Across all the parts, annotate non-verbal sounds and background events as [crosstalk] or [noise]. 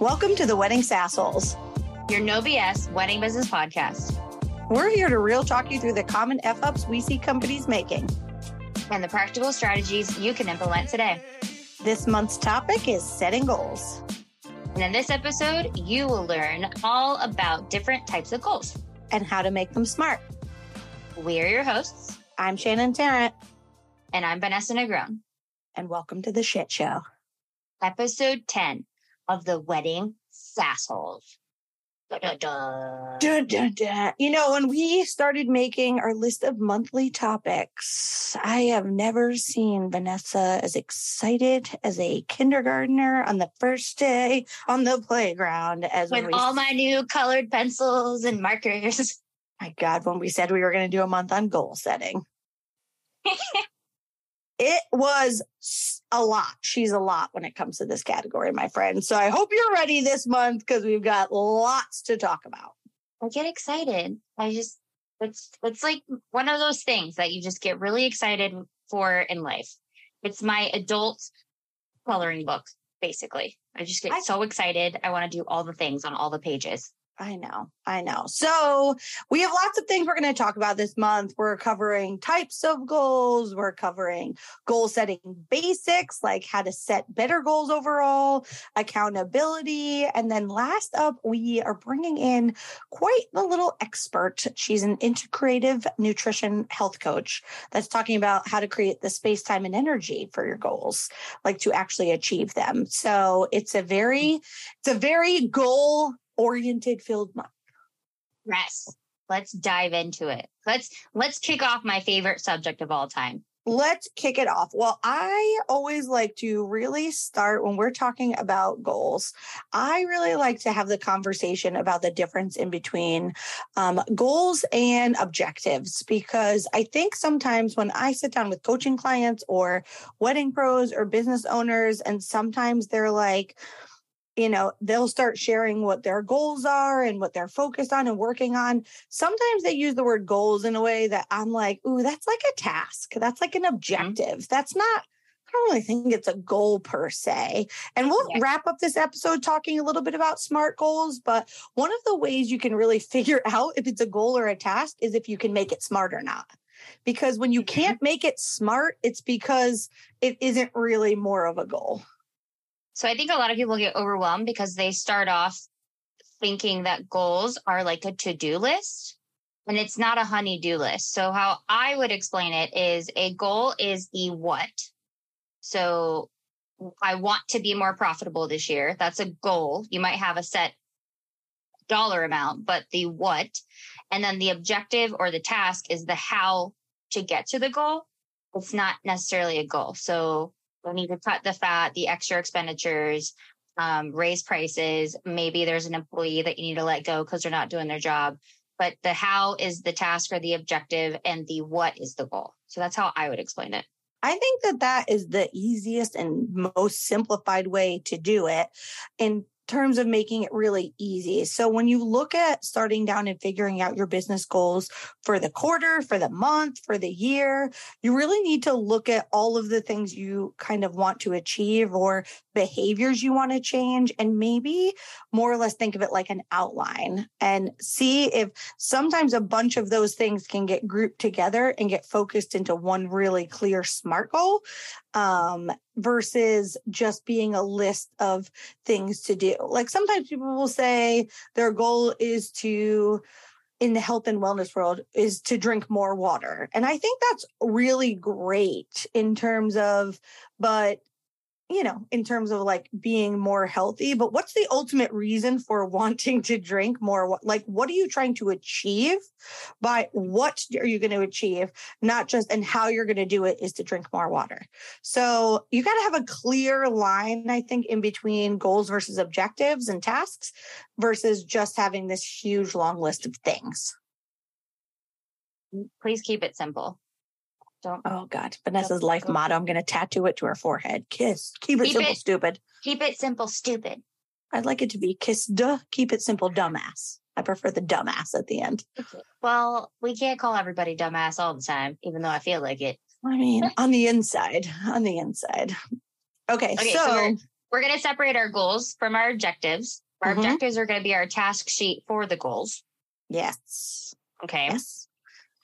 Welcome to the Wedding Sassholes. Your no BS wedding business podcast. We're here to real talk you through the common F ups we see companies making and the practical strategies you can implement today. This month's topic is setting goals. And in this episode, you will learn all about different types of goals and how to make them smart. We are your hosts. I'm Shannon Tarrant. And I'm Vanessa Negron. And welcome to the shit show. Episode 10 of the Wedding Sassholes. You know, when we started making our list of monthly topics, I have never seen Vanessa as excited as a kindergartner on the first day on the playground as with all my new colored pencils and markers. [laughs] My God, when we said we were going to do a month on goal setting. [laughs] it was a lot. She's a lot when it comes to this category, my friend. So I hope you're ready this month because we've got lots to talk about. I get excited. I just it's it's like one of those things that you just get really excited for in life. It's my adult coloring book, basically. I just get I, so excited. I want to do all the things on all the pages. I know. I know. So we have lots of things we're going to talk about this month. We're covering types of goals. We're covering goal setting basics, like how to set better goals overall, accountability. And then last up, we are bringing in quite a little expert. She's an integrative nutrition health coach that's talking about how to create the space, time, and energy for your goals, like to actually achieve them. So it's a very, it's a very goal oriented field month. Yes. Let's dive into it. Let's let's kick off my favorite subject of all time. Let's kick it off. Well, I always like to really start when we're talking about goals. I really like to have the conversation about the difference in between um, goals and objectives because I think sometimes when I sit down with coaching clients or wedding pros or business owners, and sometimes they're like, you know, they'll start sharing what their goals are and what they're focused on and working on. Sometimes they use the word goals in a way that I'm like, ooh, that's like a task. That's like an mm-hmm. objective. Mm-hmm. That's not, I don't really think it's a goal per se. And we'll yeah. wrap up this episode talking a little bit about SMART goals. But one of the ways you can really [laughs] figure out if it's a goal or a task is if you can make it smart or not. Because when you mm-hmm. can't make it smart, it's because it isn't really more of a goal. So I think a lot of people get overwhelmed because they start off thinking that goals are like a to do list and it's not a honey do list. So, how I would explain it is a goal is the what. So, I want to be more profitable this year. That's a goal. You might have a set dollar amount, but the what. And then the objective or the task is the how to get to the goal. It's not necessarily a goal. So, we need to cut the fat, the extra expenditures, um, raise prices. Maybe there's an employee that you need to let go because they're not doing their job. But the how is the task or the objective, and the what is the goal. So that's how I would explain it. I think that that is the easiest and most simplified way to do it. And terms of making it really easy. So when you look at starting down and figuring out your business goals for the quarter, for the month, for the year, you really need to look at all of the things you kind of want to achieve or behaviors you want to change and maybe more or less think of it like an outline and see if sometimes a bunch of those things can get grouped together and get focused into one really clear smart goal um, versus just being a list of things to do. Like sometimes people will say their goal is to, in the health and wellness world, is to drink more water. And I think that's really great in terms of, but you know, in terms of like being more healthy, but what's the ultimate reason for wanting to drink more? Like, what are you trying to achieve by what are you going to achieve? Not just, and how you're going to do it is to drink more water. So you got to have a clear line, I think, in between goals versus objectives and tasks versus just having this huge long list of things. Please keep it simple. Don't. Oh God, Vanessa's life go. motto. I'm going to tattoo it to her forehead. Kiss. Keep it keep simple, it, stupid. Keep it simple, stupid. I'd like it to be kiss. Duh. Keep it simple, dumbass. I prefer the dumbass at the end. Well, we can't call everybody dumbass all the time, even though I feel like it. I mean, [laughs] on the inside, on the inside. Okay, okay so, so we're going to separate our goals from our objectives. Our Mhm. objectives are going to be our task sheet for the goals. Yes. Okay. Yes.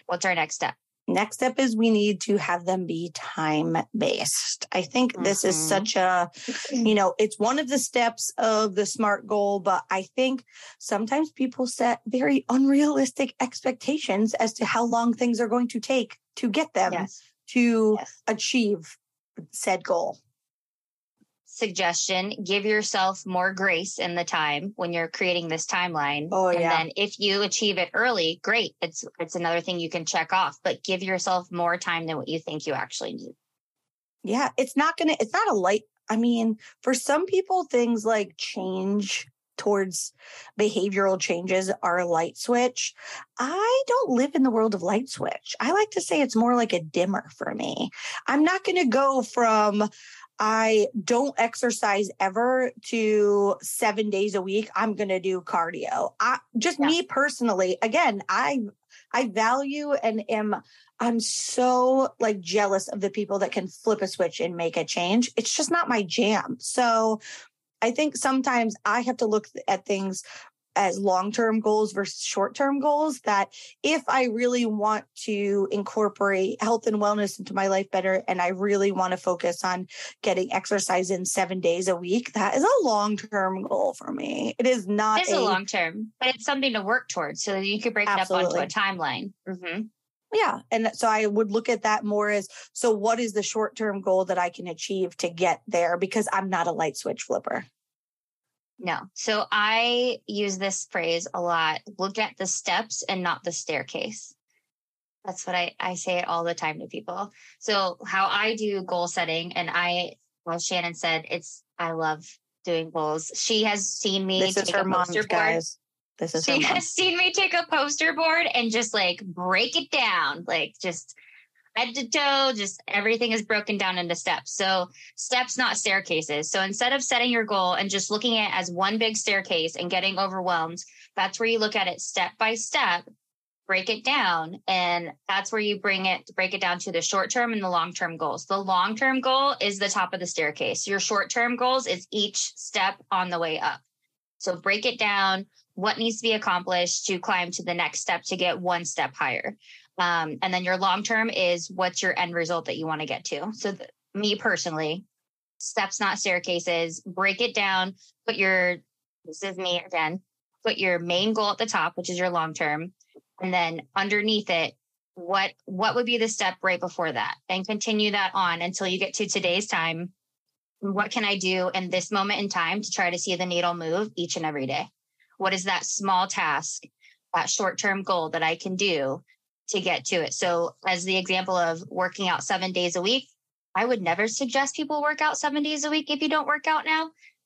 What's our next step? Next step is we need to have them be time based. I think this is Mhm. such a, you know, it's one of the steps of the SMART goal, but I think sometimes people set very unrealistic expectations as to how long things are going to take to get them Yes. to Yes. achieve said goal. Suggestion give yourself more grace in the time when you're creating this timeline. Oh, and yeah. then if you achieve it early, great. It's it's another thing you can check off, but give yourself more time than what you think you actually need. Yeah, it's not going to, it's not a light. I mean, for some people, things like change towards behavioral changes are a light switch. I don't live in the world of light switch. I like to say it's more like a dimmer for me. I'm not going to go from, I don't exercise ever to seven days a week. I'm going to do cardio. I, just Yeah. me personally, again, I, I value and am I'm so like jealous of the people that can flip a switch and make a change. It's just not my jam. So I think sometimes I have to look at things as long-term goals versus short-term goals that if I really want to incorporate health and wellness into my life better and I really want to focus on getting exercise in 7 days a week that is a long-term goal for me. It is not It's a long term, but it's something to work towards so you could break it up onto a timeline. hmm Yeah. And so I would look at that more as so what is the short term goal that I can achieve to get there? Because I'm not a light switch flipper. No. So I use this phrase a lot. Look at the steps and not the staircase. That's what I, I say it all the time to people. So how I do goal setting and I, well, Shannon said it's, I love doing goals. She has seen me This is take her a mom, board. guys. This is She [laughs] has seen me take a poster board and just like break it down, like just head to toe, just everything is broken down into steps. So steps, not staircases. So instead of setting your goal and just looking at it as one big staircase and getting overwhelmed, that's where you look at it step by step, break it down. And that's where you bring it, break it down to the short term and the long term goals. The long term goal is the top of the staircase. Your short term goals is each step on the way up. So break it down. What needs to be accomplished to climb to the next step to get one step higher? Um, and then your long term is what's your end result that you want to get to. So, th- me personally, steps, not staircases, break it down, put your, this is me again, put your main goal at the top, which is your long term. And then underneath it, what what would be the step right before that and continue that on until you get to today's time what can i do in this moment in time to try to see the needle move each and every day what is that small task that short term goal that i can do to get to it. So as the example of working out seven days a week i would never suggest people work out seven days a week if you don't work out now.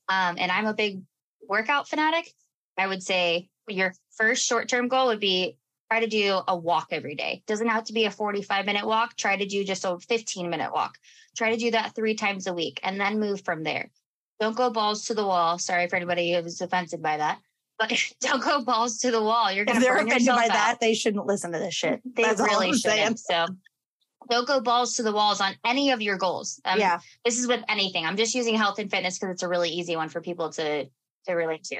Um, and i'm a big workout fanatic. I would say your first short term goal would be try to do a walk every day. Doesn't have to be a 45 minute walk. Try to do just a 15 minute walk. Try to do that three times a week and then move from there. Don't go balls to the wall. Sorry for anybody who was offended by that but [laughs] don't go balls to the wall you're gonna If they're offended by out. that, they shouldn't listen to this shit. they That's all really I'm saying. shouldn't so don't go balls to the walls on any of your goals um, yeah. this is with anything. I'm just using health and fitness because it's a really easy one for people to to relate to.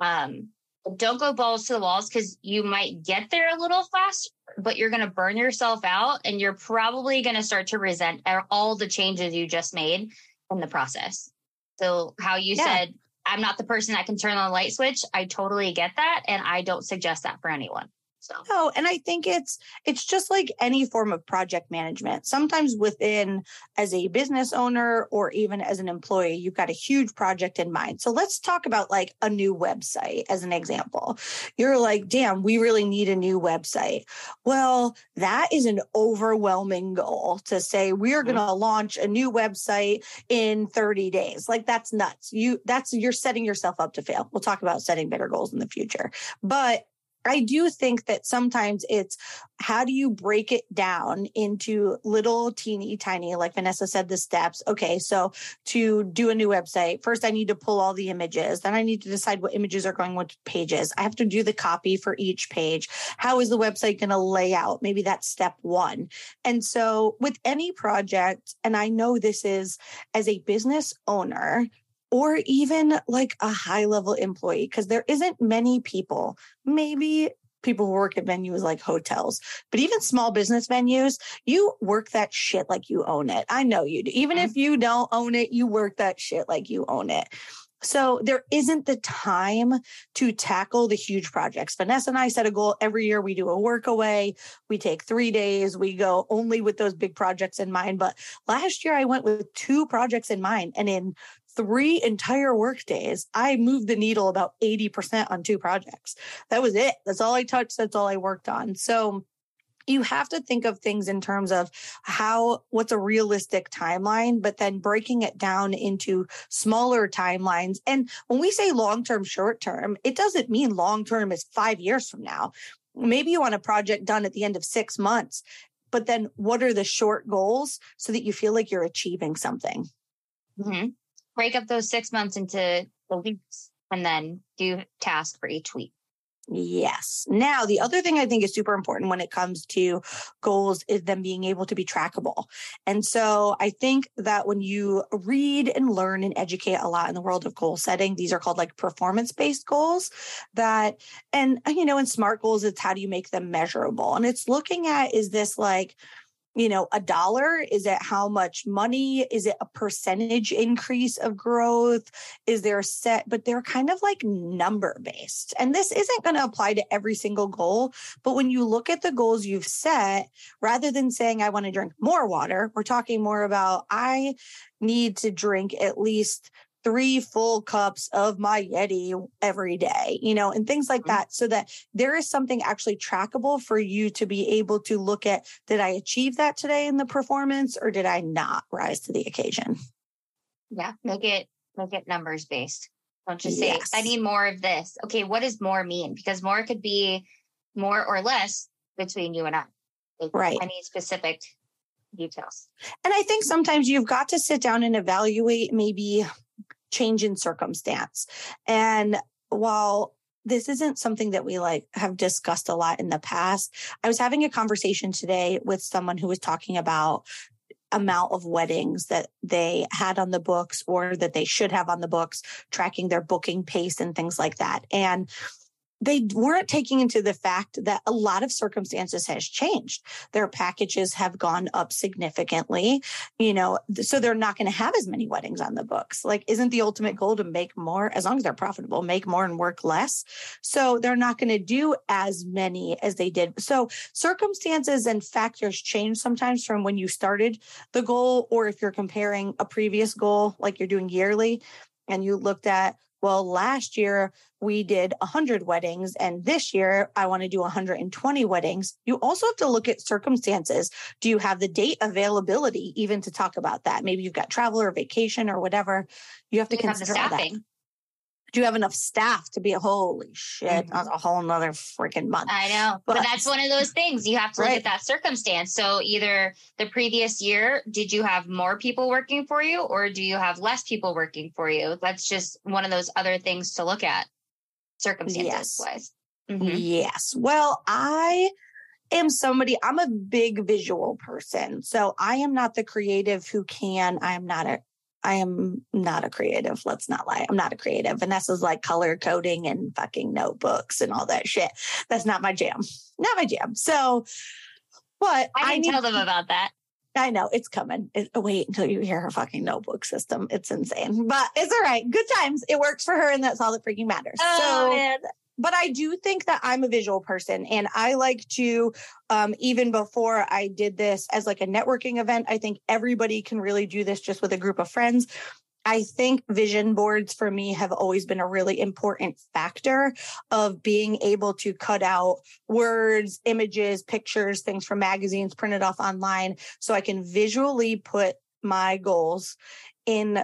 Um, don't go balls to the walls because you might get there a little fast, but you're going to burn yourself out, and you're probably going to start to resent all the changes you just made in the process. So, how you Yeah. said, "I'm not the person that can turn on the light switch," I totally get that, and I don't suggest that for anyone. So, No, and I think it's it's just like any form of project management. Sometimes within as a business owner or even as an employee, you've got a huge project in mind. So let's talk about like a new website as an example. You're like, "Damn, we really need a new website." Well, that is an overwhelming goal to say we are Mhm. going to launch a new website in 30 days. Like that's nuts. You that's you're setting yourself up to fail. We'll talk about setting bigger goals in the future. But I do think that sometimes it's how do you break it down into little teeny tiny, like Vanessa said, the steps. Okay, so to do a new website, first I need to pull all the images. Then I need to decide what images are going with pages. I have to do the copy for each page. How is the website going to lay out? Maybe that's step one. And so with any project, and I know this is as a business owner, or even like a high level employee, because there isn't many people, maybe people who work at venues like hotels, but even small business venues, you work that shit like you own it. I know you do. Even mm-hmm. if you don't own it, you work that shit like you own it. So there isn't the time to tackle the huge projects. Vanessa and I set a goal every year. We do a work away. We take three days. We go only with those big projects in mind. But last year I went with two projects in mind. And in three entire work days, I moved the needle about 80% on two projects. That was it. That's all I touched. That's all I worked on. So you have to think of things in terms of how what's a realistic timeline but then breaking it down into smaller timelines and when we say long term short term it doesn't mean long term is 5 years from now maybe you want a project done at the end of 6 months but then what are the short goals so that you feel like you're achieving something mm-hmm. Break up those 6 months into the weeks and then do task for each week Yes. Now, the other thing I think is super important when it comes to goals is them being able to be trackable. And so I think that when you read and learn and educate a lot in the world of goal setting, these are called like performance based goals that, and, you know, in SMART goals, it's how do you make them measurable? And it's looking at is this like, you know, a dollar? Is it how much money? Is it a percentage increase of growth? Is there a set, but they're kind of like number based. And this isn't going to apply to every single goal. But when you look at the goals you've set, rather than saying, I want to drink more water, we're talking more about, I need to drink at least three full cups of my Yeti every day, you know, and things like mm-hmm. that, so that there is something actually trackable for you to be able to look at did I achieve that today in the performance or did I not rise to the occasion? Yeah, make it make it numbers based. Don't just say, yes. I need more of this. Okay, what does more mean? Because more could be more or less between you and I. right. I need specific details. And I think sometimes you've got to sit down and evaluate maybe change in circumstance. And while this isn't something that we like have discussed a lot in the past. I was having a conversation today with someone who was talking about amount of weddings that they had on the books or that they should have on the books, tracking their booking pace and things like that. And they weren't taking into the fact that a lot of circumstances has changed. Their packages have gone up significantly, you know, so they're not going to have as many weddings on the books. Like, isn't the ultimate goal to make more, as long as they're profitable, make more and work less? So they're not going to do as many as they did. So circumstances and factors change sometimes from when you started the goal, or if you're comparing a previous goal, like you're doing yearly, and you looked at well, last year we did 100 weddings, and this year I want to do 120 weddings. You also have to look at circumstances. Do you have the date availability even to talk about that? Maybe you've got travel or vacation or whatever. You have to you consider have that do you have enough staff to be a holy shit mm-hmm. a whole nother freaking month i know but, but, that's one of those things you have to right. look at that circumstance so either the previous year did you have more people working for you or do you have less people working for you that's just one of those other things to look at circumstances yes. wise mm-hmm. yes well i am somebody i'm a big visual person so i am not the creative who can i am not a I am not a creative. Let's not lie. I'm not a creative. Vanessa's like color coding and fucking notebooks and all that shit. That's not my jam. Not my jam. So, but I didn't I tell them about that. I know it's coming. It, wait until you hear her fucking notebook system. It's insane, but it's all right. Good times. It works for her, and that's all that freaking matters. Oh, so, man but I do think that I'm a visual person and I like to, um, even before I did this as like a networking event, I think everybody can really do this just with a group of friends. I think vision boards for me have always been a really important factor of being able to cut out words, images, pictures, things from magazines printed off online so I can visually put my goals in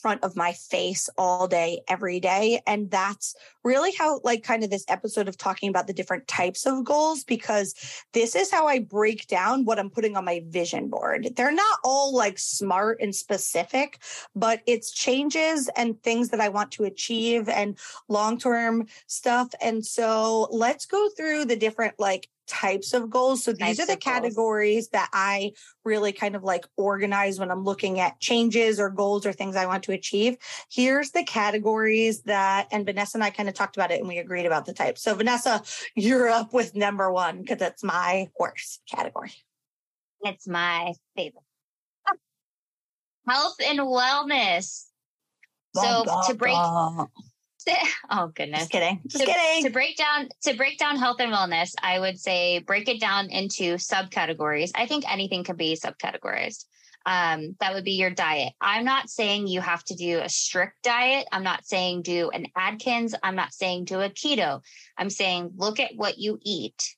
front of my face all day, every day. And that's really how, like, kind of this episode of talking about the different types of goals, because this is how I break down what I'm putting on my vision board. They're not all like smart and specific, but it's changes and things that I want to achieve and long term stuff. And so let's go through the different, like, types of goals. So these Types are the of goals. categories that I really kind of like organize when I'm looking at changes or goals or things I want to achieve. Here's the categories that, and Vanessa and I kind of talked about it and we agreed about the types. So Vanessa, [laughs] you're up with number one because it's my worst category. It's my favorite. [laughs] Health and wellness. So to break, [laughs] oh goodness, Just kidding. Just to, kidding. to break down to break down health and wellness, I would say break it down into subcategories. I think anything can be subcategorized. Um, that would be your diet. I'm not saying you have to do a strict diet. I'm not saying do an Atkins. I'm not saying do a keto. I'm saying look at what you eat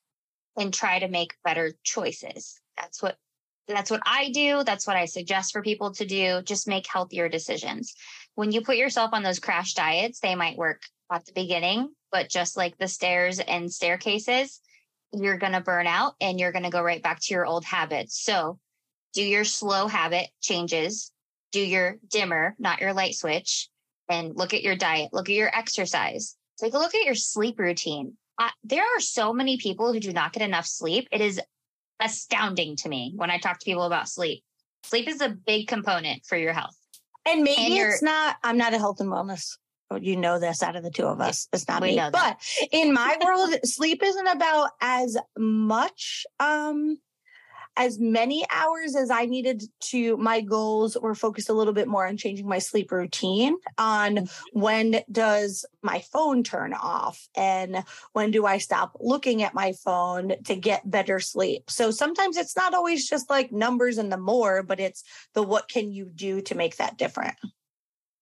and try to make better choices. That's what that's what I do. That's what I suggest for people to do. Just make healthier decisions. When you put yourself on those crash diets, they might work at the beginning, but just like the stairs and staircases, you're going to burn out and you're going to go right back to your old habits. So do your slow habit changes, do your dimmer, not your light switch, and look at your diet, look at your exercise, take a look at your sleep routine. There are so many people who do not get enough sleep. It is astounding to me when I talk to people about sleep. Sleep is a big component for your health. And maybe And it's not, I'm not a health and wellness. oh, You know this out of the two of us. It's not me. But in my [laughs] world, sleep isn't about as much um as many hours as I needed to my goals were focused a little bit more on changing my sleep routine on Mm-hmm. when does my phone turn off and when do I stop looking at my phone to get better sleep. So sometimes it's not always just like numbers and the more, but it's the what can you do to make that different.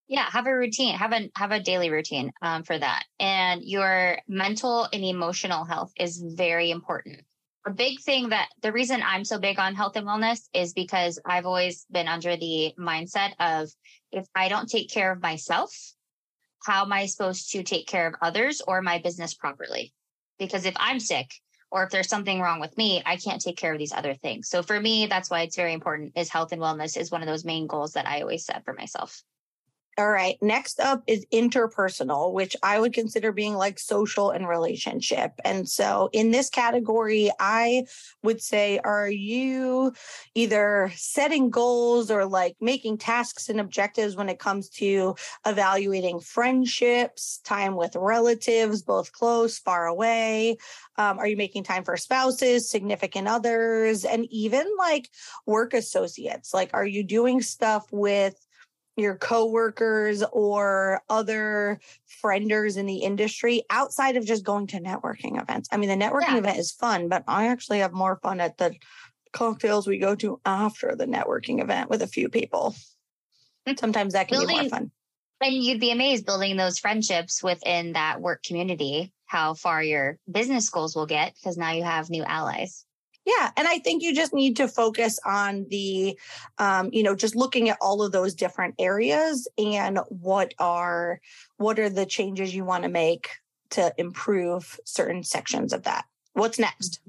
Yeah, have a routine, have a have a daily routine um, for that. And your mental and emotional health is very important. A big thing that the reason I'm so big on health and wellness is because I've always been under the mindset of if I don't take care of myself, how am I supposed to take care of others or my business properly? Because if I'm sick or if there's something wrong with me, I can't take care of these other things. So for me, that's why it's very important is health and wellness is one of those main goals that I always set for myself. All right. Next up is interpersonal, which I would consider being like social and relationship. And so in this category, I would say, are you either setting goals or like making tasks and objectives when it comes to evaluating friendships, time with relatives, both close, far away? Um, are you making time for spouses, significant others, and even like work associates? Like, are you doing stuff with your coworkers or other frienders in the industry outside of just going to networking events. I mean, the networking Yeah. event is fun, but I actually have more fun at the cocktails we go to after the networking event with a few people. Hmm. Sometimes that can be more fun. And you'd be amazed building those friendships within that work community, how far your business goals will get because now you have new allies. Yeah. And I think you just need to focus on the, um, you know, just looking at all of those different areas and what are, what are the changes you want to make to improve certain sections of that. What's next?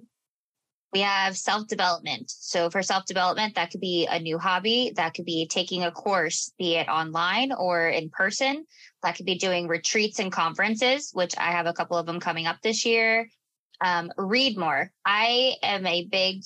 We have self development. So, for self development, that could be a new hobby. That could be taking a course, be it online or in person. That could be doing retreats and conferences, which I have a couple of them coming up this year. Um, read more. I am a big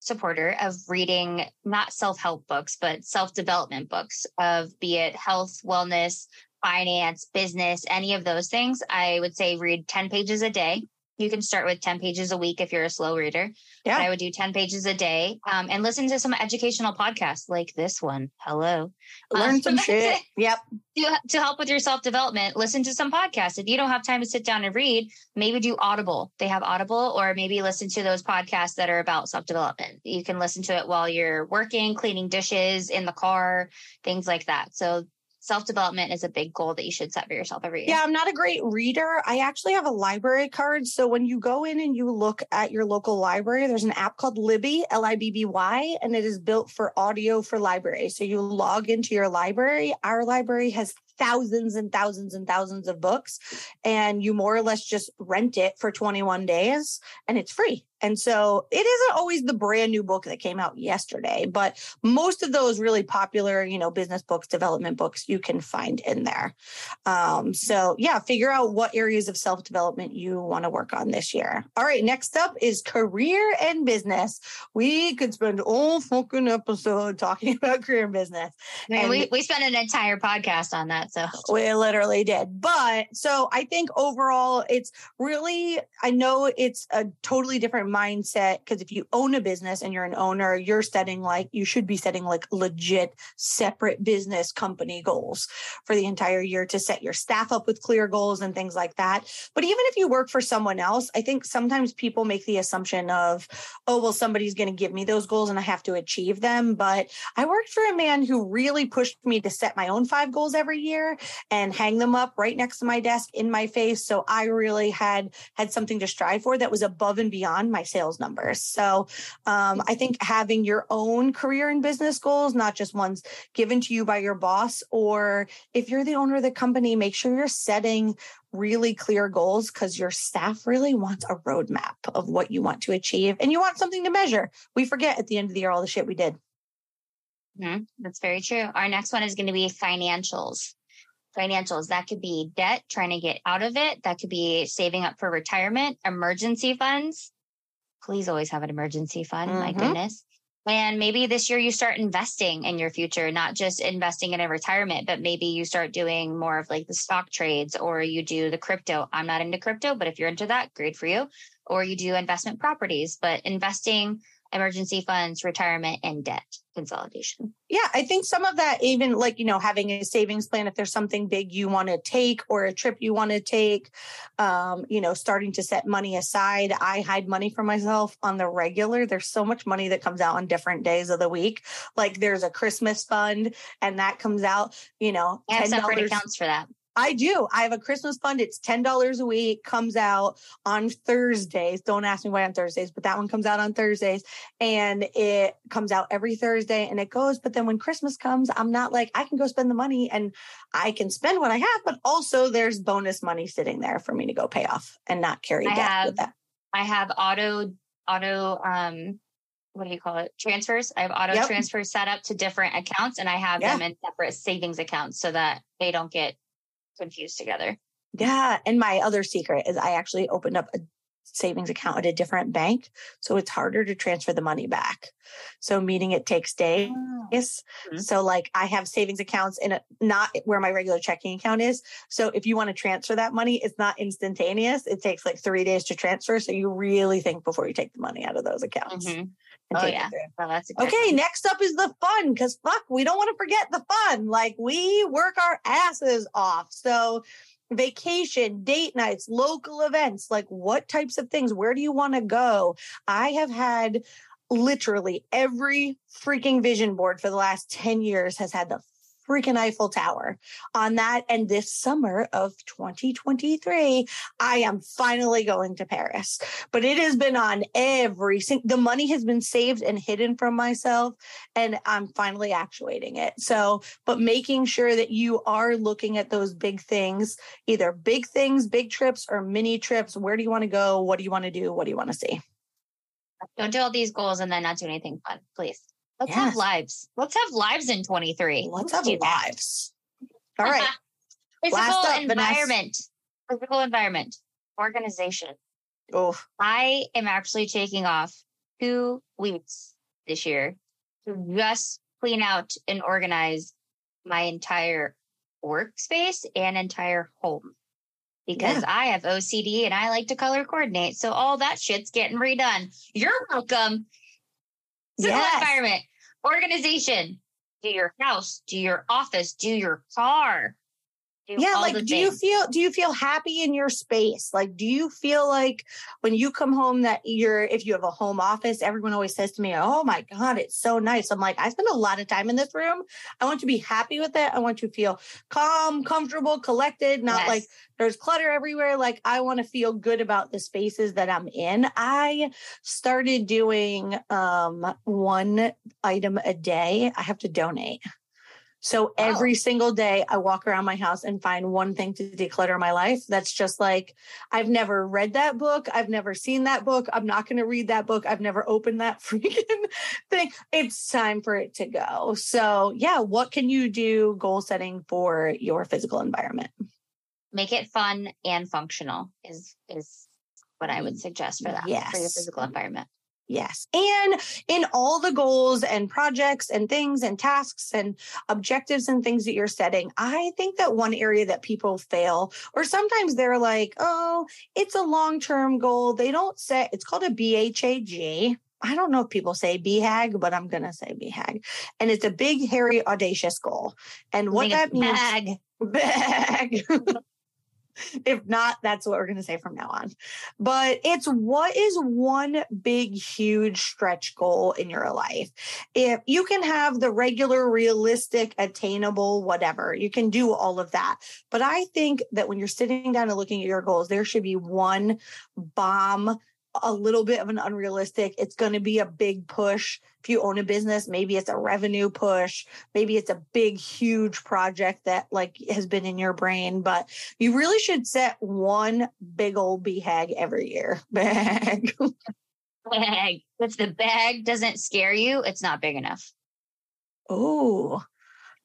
supporter of reading not self help books, but self development books of be it health, wellness, finance, business, any of those things. I would say read 10 pages a day. You can start with 10 pages a week if you're a slow reader. Yeah. I would do 10 pages a day um, and listen to some educational podcasts like this one. Hello. Learn Um, some [laughs] shit. Yep. To, to help with your self development, listen to some podcasts. If you don't have time to sit down and read, maybe do Audible. They have Audible, or maybe listen to those podcasts that are about self development. You can listen to it while you're working, cleaning dishes, in the car, things like that. So, self development is a big goal that you should set for yourself every year. Yeah, I'm not a great reader. I actually have a library card. So when you go in and you look at your local library, there's an app called Libby, L I B B Y, and it is built for audio for libraries. So you log into your library. Our library has thousands and thousands and thousands of books and you more or less just rent it for 21 days and it's free. And so it isn't always the brand new book that came out yesterday, but most of those really popular, you know, business books, development books you can find in there. Um, so yeah, figure out what areas of self development you want to work on this year. All right, next up is career and business. We could spend all fucking episode talking [laughs] about career and business. I mean, and we we spent an entire podcast on that, so [laughs] we literally did. But so I think overall, it's really I know it's a totally different mindset because if you own a business and you're an owner, you're setting like you should be setting like legit separate business company goals for the entire year to set your staff up with clear goals and things like that. But even if you work for someone else, I think sometimes people make the assumption of, oh, well, somebody's going to give me those goals and I have to achieve them. But I worked for a man who really pushed me to set my own five goals every year and hang them up right next to my desk in my face. So I really had had something to strive for that was above and beyond my sales numbers. So um, I think having your own career and business goals, not just ones given to you by your boss, or if you're the owner of the company, make sure you're setting really clear goals because your staff really wants a roadmap of what you want to achieve and you want something to measure. We forget at the end of the year all the shit we did. Mm-hmm. That's very true. Our next one is going to be financials financials. That could be debt, trying to get out of it. That could be saving up for retirement, emergency funds, please always have an emergency fund. Mm-hmm. My goodness. And maybe this year you start investing in your future, not just investing in a retirement, but maybe you start doing more of like the stock trades or you do the crypto. I'm not into crypto, but if you're into that, great for you. Or you do investment properties, but investing emergency funds, retirement, and debt consolidation. Yeah, I think some of that, even like, you know, having a savings plan, if there's something big you want to take or a trip you want to take, um, you know, starting to set money aside. I hide money for myself on the regular. There's so much money that comes out on different days of the week. Like there's a Christmas fund and that comes out, you know, I have separate accounts for that. I do. I have a Christmas fund. It's $10 a week, comes out on Thursdays. Don't ask me why on Thursdays, but that one comes out on Thursdays and it comes out every Thursday and it goes. But then when Christmas comes, I'm not like, I can go spend the money and I can spend what I have, but also there's bonus money sitting there for me to go pay off and not carry I debt have, with that. I have auto, auto, um, what do you call it? Transfers. I have auto yep. transfers set up to different accounts and I have yeah. them in separate savings accounts so that they don't get confused together. Yeah. And my other secret is I actually opened up a savings account at a different bank. So it's harder to transfer the money back. So meaning it takes days. Oh. Mm-hmm. So like I have savings accounts in a, not where my regular checking account is. So if you want to transfer that money, it's not instantaneous. It takes like three days to transfer. So you really think before you take the money out of those accounts. Mm-hmm. Oh yeah. Well, that's okay. Next up is the fun because fuck, we don't want to forget the fun. Like we work our asses off. So vacation, date nights, local events, like what types of things? Where do you want to go? I have had literally every freaking vision board for the last 10 years has had the freaking Eiffel Tower on that. And this summer of 2023, I am finally going to Paris. But it has been on every single, the money has been saved and hidden from myself. And I'm finally actuating it. So, but making sure that you are looking at those big things, either big things, big trips, or mini trips. Where do you want to go? What do you want to do? What do you want to see? Don't do all these goals and then not do anything fun, please. Let's yes. have lives. Let's have lives in 23. Let's, Let's have lives. All right. [laughs] Physical up, environment. Vanessa. Physical environment. Organization. Oh. I am actually taking off two weeks this year to just clean out and organize my entire workspace and entire home because yeah. I have OCD and I like to color coordinate. So all that shit's getting redone. You're welcome. Civil yes. environment, organization, do your house, do your office, do your car. Yeah, like do things. you feel do you feel happy in your space? Like do you feel like when you come home that you're if you have a home office, everyone always says to me, "Oh my god, it's so nice." I'm like, I spend a lot of time in this room. I want to be happy with it. I want to feel calm, comfortable, collected, not yes. like there's clutter everywhere. Like I want to feel good about the spaces that I'm in. I started doing um one item a day. I have to donate. So every oh. single day I walk around my house and find one thing to declutter my life. That's just like, I've never read that book. I've never seen that book. I'm not going to read that book. I've never opened that [laughs] freaking thing. It's time for it to go. So yeah, what can you do goal setting for your physical environment? Make it fun and functional is, is what I would mm. suggest for that yes. for your physical environment. Yes. And in all the goals and projects and things and tasks and objectives and things that you're setting, I think that one area that people fail, or sometimes they're like, oh, it's a long term goal. They don't set, it's called a BHAG. I don't know if people say BHAG, but I'm going to say BHAG. And it's a big, hairy, audacious goal. And what that means. Bag. [laughs] Bag. [laughs] if not, that's what we're going to say from now on. But it's what is one big, huge stretch goal in your life? If you can have the regular, realistic, attainable, whatever, you can do all of that. But I think that when you're sitting down and looking at your goals, there should be one bomb a little bit of an unrealistic. It's going to be a big push. If you own a business, maybe it's a revenue push. Maybe it's a big, huge project that like has been in your brain, but you really should set one big old BHAG every year. [laughs] Bag. bag. If the bag doesn't scare you, it's not big enough. Oh,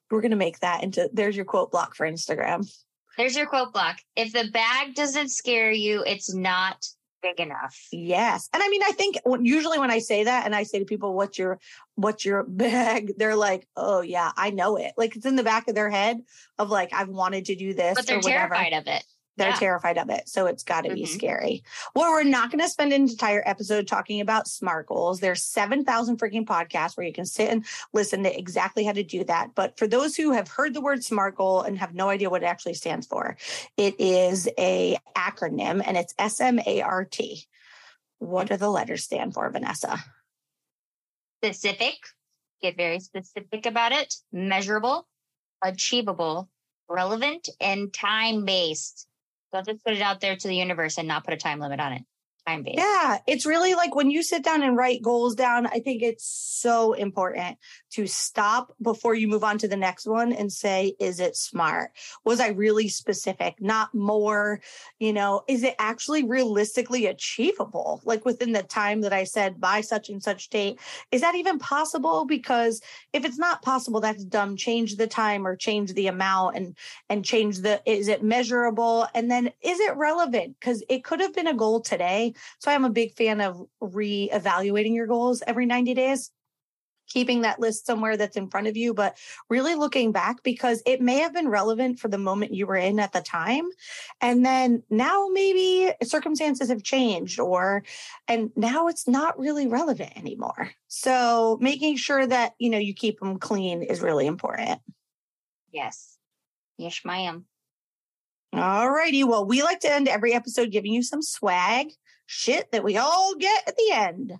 we're going to make that into there's your quote block for Instagram. There's your quote block. If the bag doesn't scare you, it's not big enough. Yes. And I mean, I think usually when I say that and I say to people, what's your, what's your [laughs] bag? They're like, oh yeah, I know it. Like it's in the back of their head of like, I've wanted to do this. But they're terrified of it. They're yeah. terrified of it. So it's got to mm-hmm. be scary. Well, we're not going to spend an entire episode talking about SMART goals. There's 7,000 freaking podcasts where you can sit and listen to exactly how to do that. But for those who have heard the word SMART goal and have no idea what it actually stands for, it is a acronym and it's S M A R T. What do the letters stand for, Vanessa? Specific. Get very specific about it. Measurable, achievable, relevant, and time based. Don't just put it out there to the universe and not put a time limit on it time based. Yeah, it's really like when you sit down and write goals down, I think it's so important to stop before you move on to the next one and say, is it smart? Was I really specific? Not more, you know, is it actually realistically achievable? Like within the time that I said by such and such date, is that even possible? Because if it's not possible, that's dumb. Change the time or change the amount and and change the is it measurable? And then is it relevant? Because it could have been a goal today so I'm a big fan of re-evaluating your goals every 90 days keeping that list somewhere that's in front of you, but really looking back because it may have been relevant for the moment you were in at the time. And then now maybe circumstances have changed or, and now it's not really relevant anymore. So making sure that, you know, you keep them clean is really important. Yes. Yes, ma'am. All righty. Well, we like to end every episode giving you some swag shit that we all get at the end.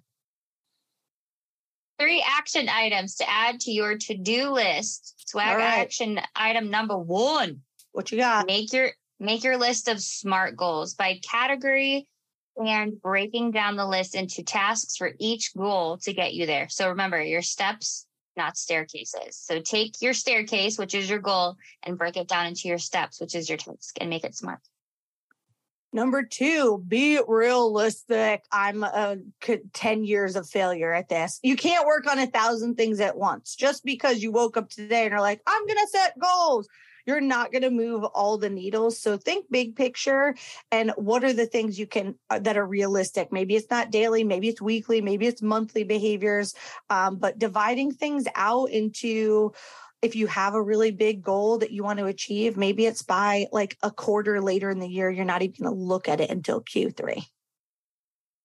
Three action items to add to your to do list. Swag right. action item number one. What you got? Make your make your list of smart goals by category and breaking down the list into tasks for each goal to get you there. So remember your steps, not staircases. So take your staircase, which is your goal, and break it down into your steps, which is your task, and make it smart. Number two, be realistic. I'm a 10 years of failure at this. You can't work on a thousand things at once. Just because you woke up today and are like, I'm going to set goals, you're not going to move all the needles. So think big picture and what are the things you can uh, that are realistic? Maybe it's not daily, maybe it's weekly, maybe it's monthly behaviors, um, but dividing things out into if you have a really big goal that you want to achieve, maybe it's by like a quarter later in the year, you're not even going to look at it until Q3.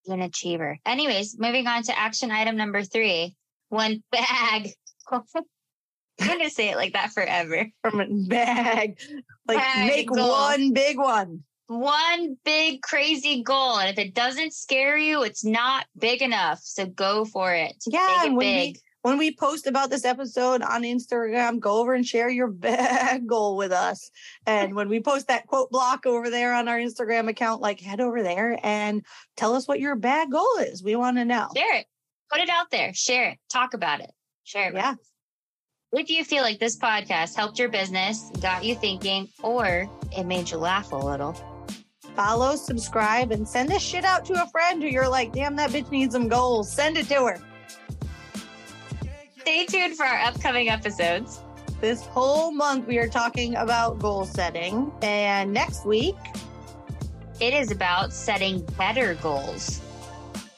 An achiever. Anyways, moving on to action item number three one bag. [laughs] I'm going to say it like that forever. From a bag. Like bag make goal. one big one. One big crazy goal. And if it doesn't scare you, it's not big enough. So go for it. Yeah. Make it big. We, when we post about this episode on Instagram, go over and share your [laughs] bag goal with us. And when we post that quote block over there on our Instagram account, like head over there and tell us what your bag goal is. We want to know. Share it. Put it out there. Share it. Talk about it. Share it. Yeah. If you feel like this podcast helped your business, got you thinking, or it made you laugh a little, follow, subscribe, and send this shit out to a friend who you're like, damn, that bitch needs some goals. Send it to her. Stay tuned for our upcoming episodes. This whole month, we are talking about goal setting. And next week, it is about setting better goals.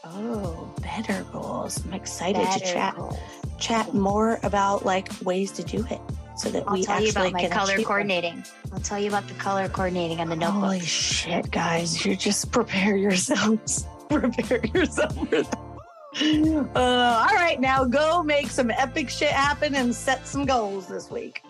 Oh, better goals. I'm excited better to chat goals. chat more about like ways to do it so that I'll we tell actually you about my color coordinating. I'll tell you about the color coordinating on the notebook. Holy shit, guys! You just prepare yourselves. [laughs] prepare yourself for that. Uh, all right, now go make some epic shit happen and set some goals this week.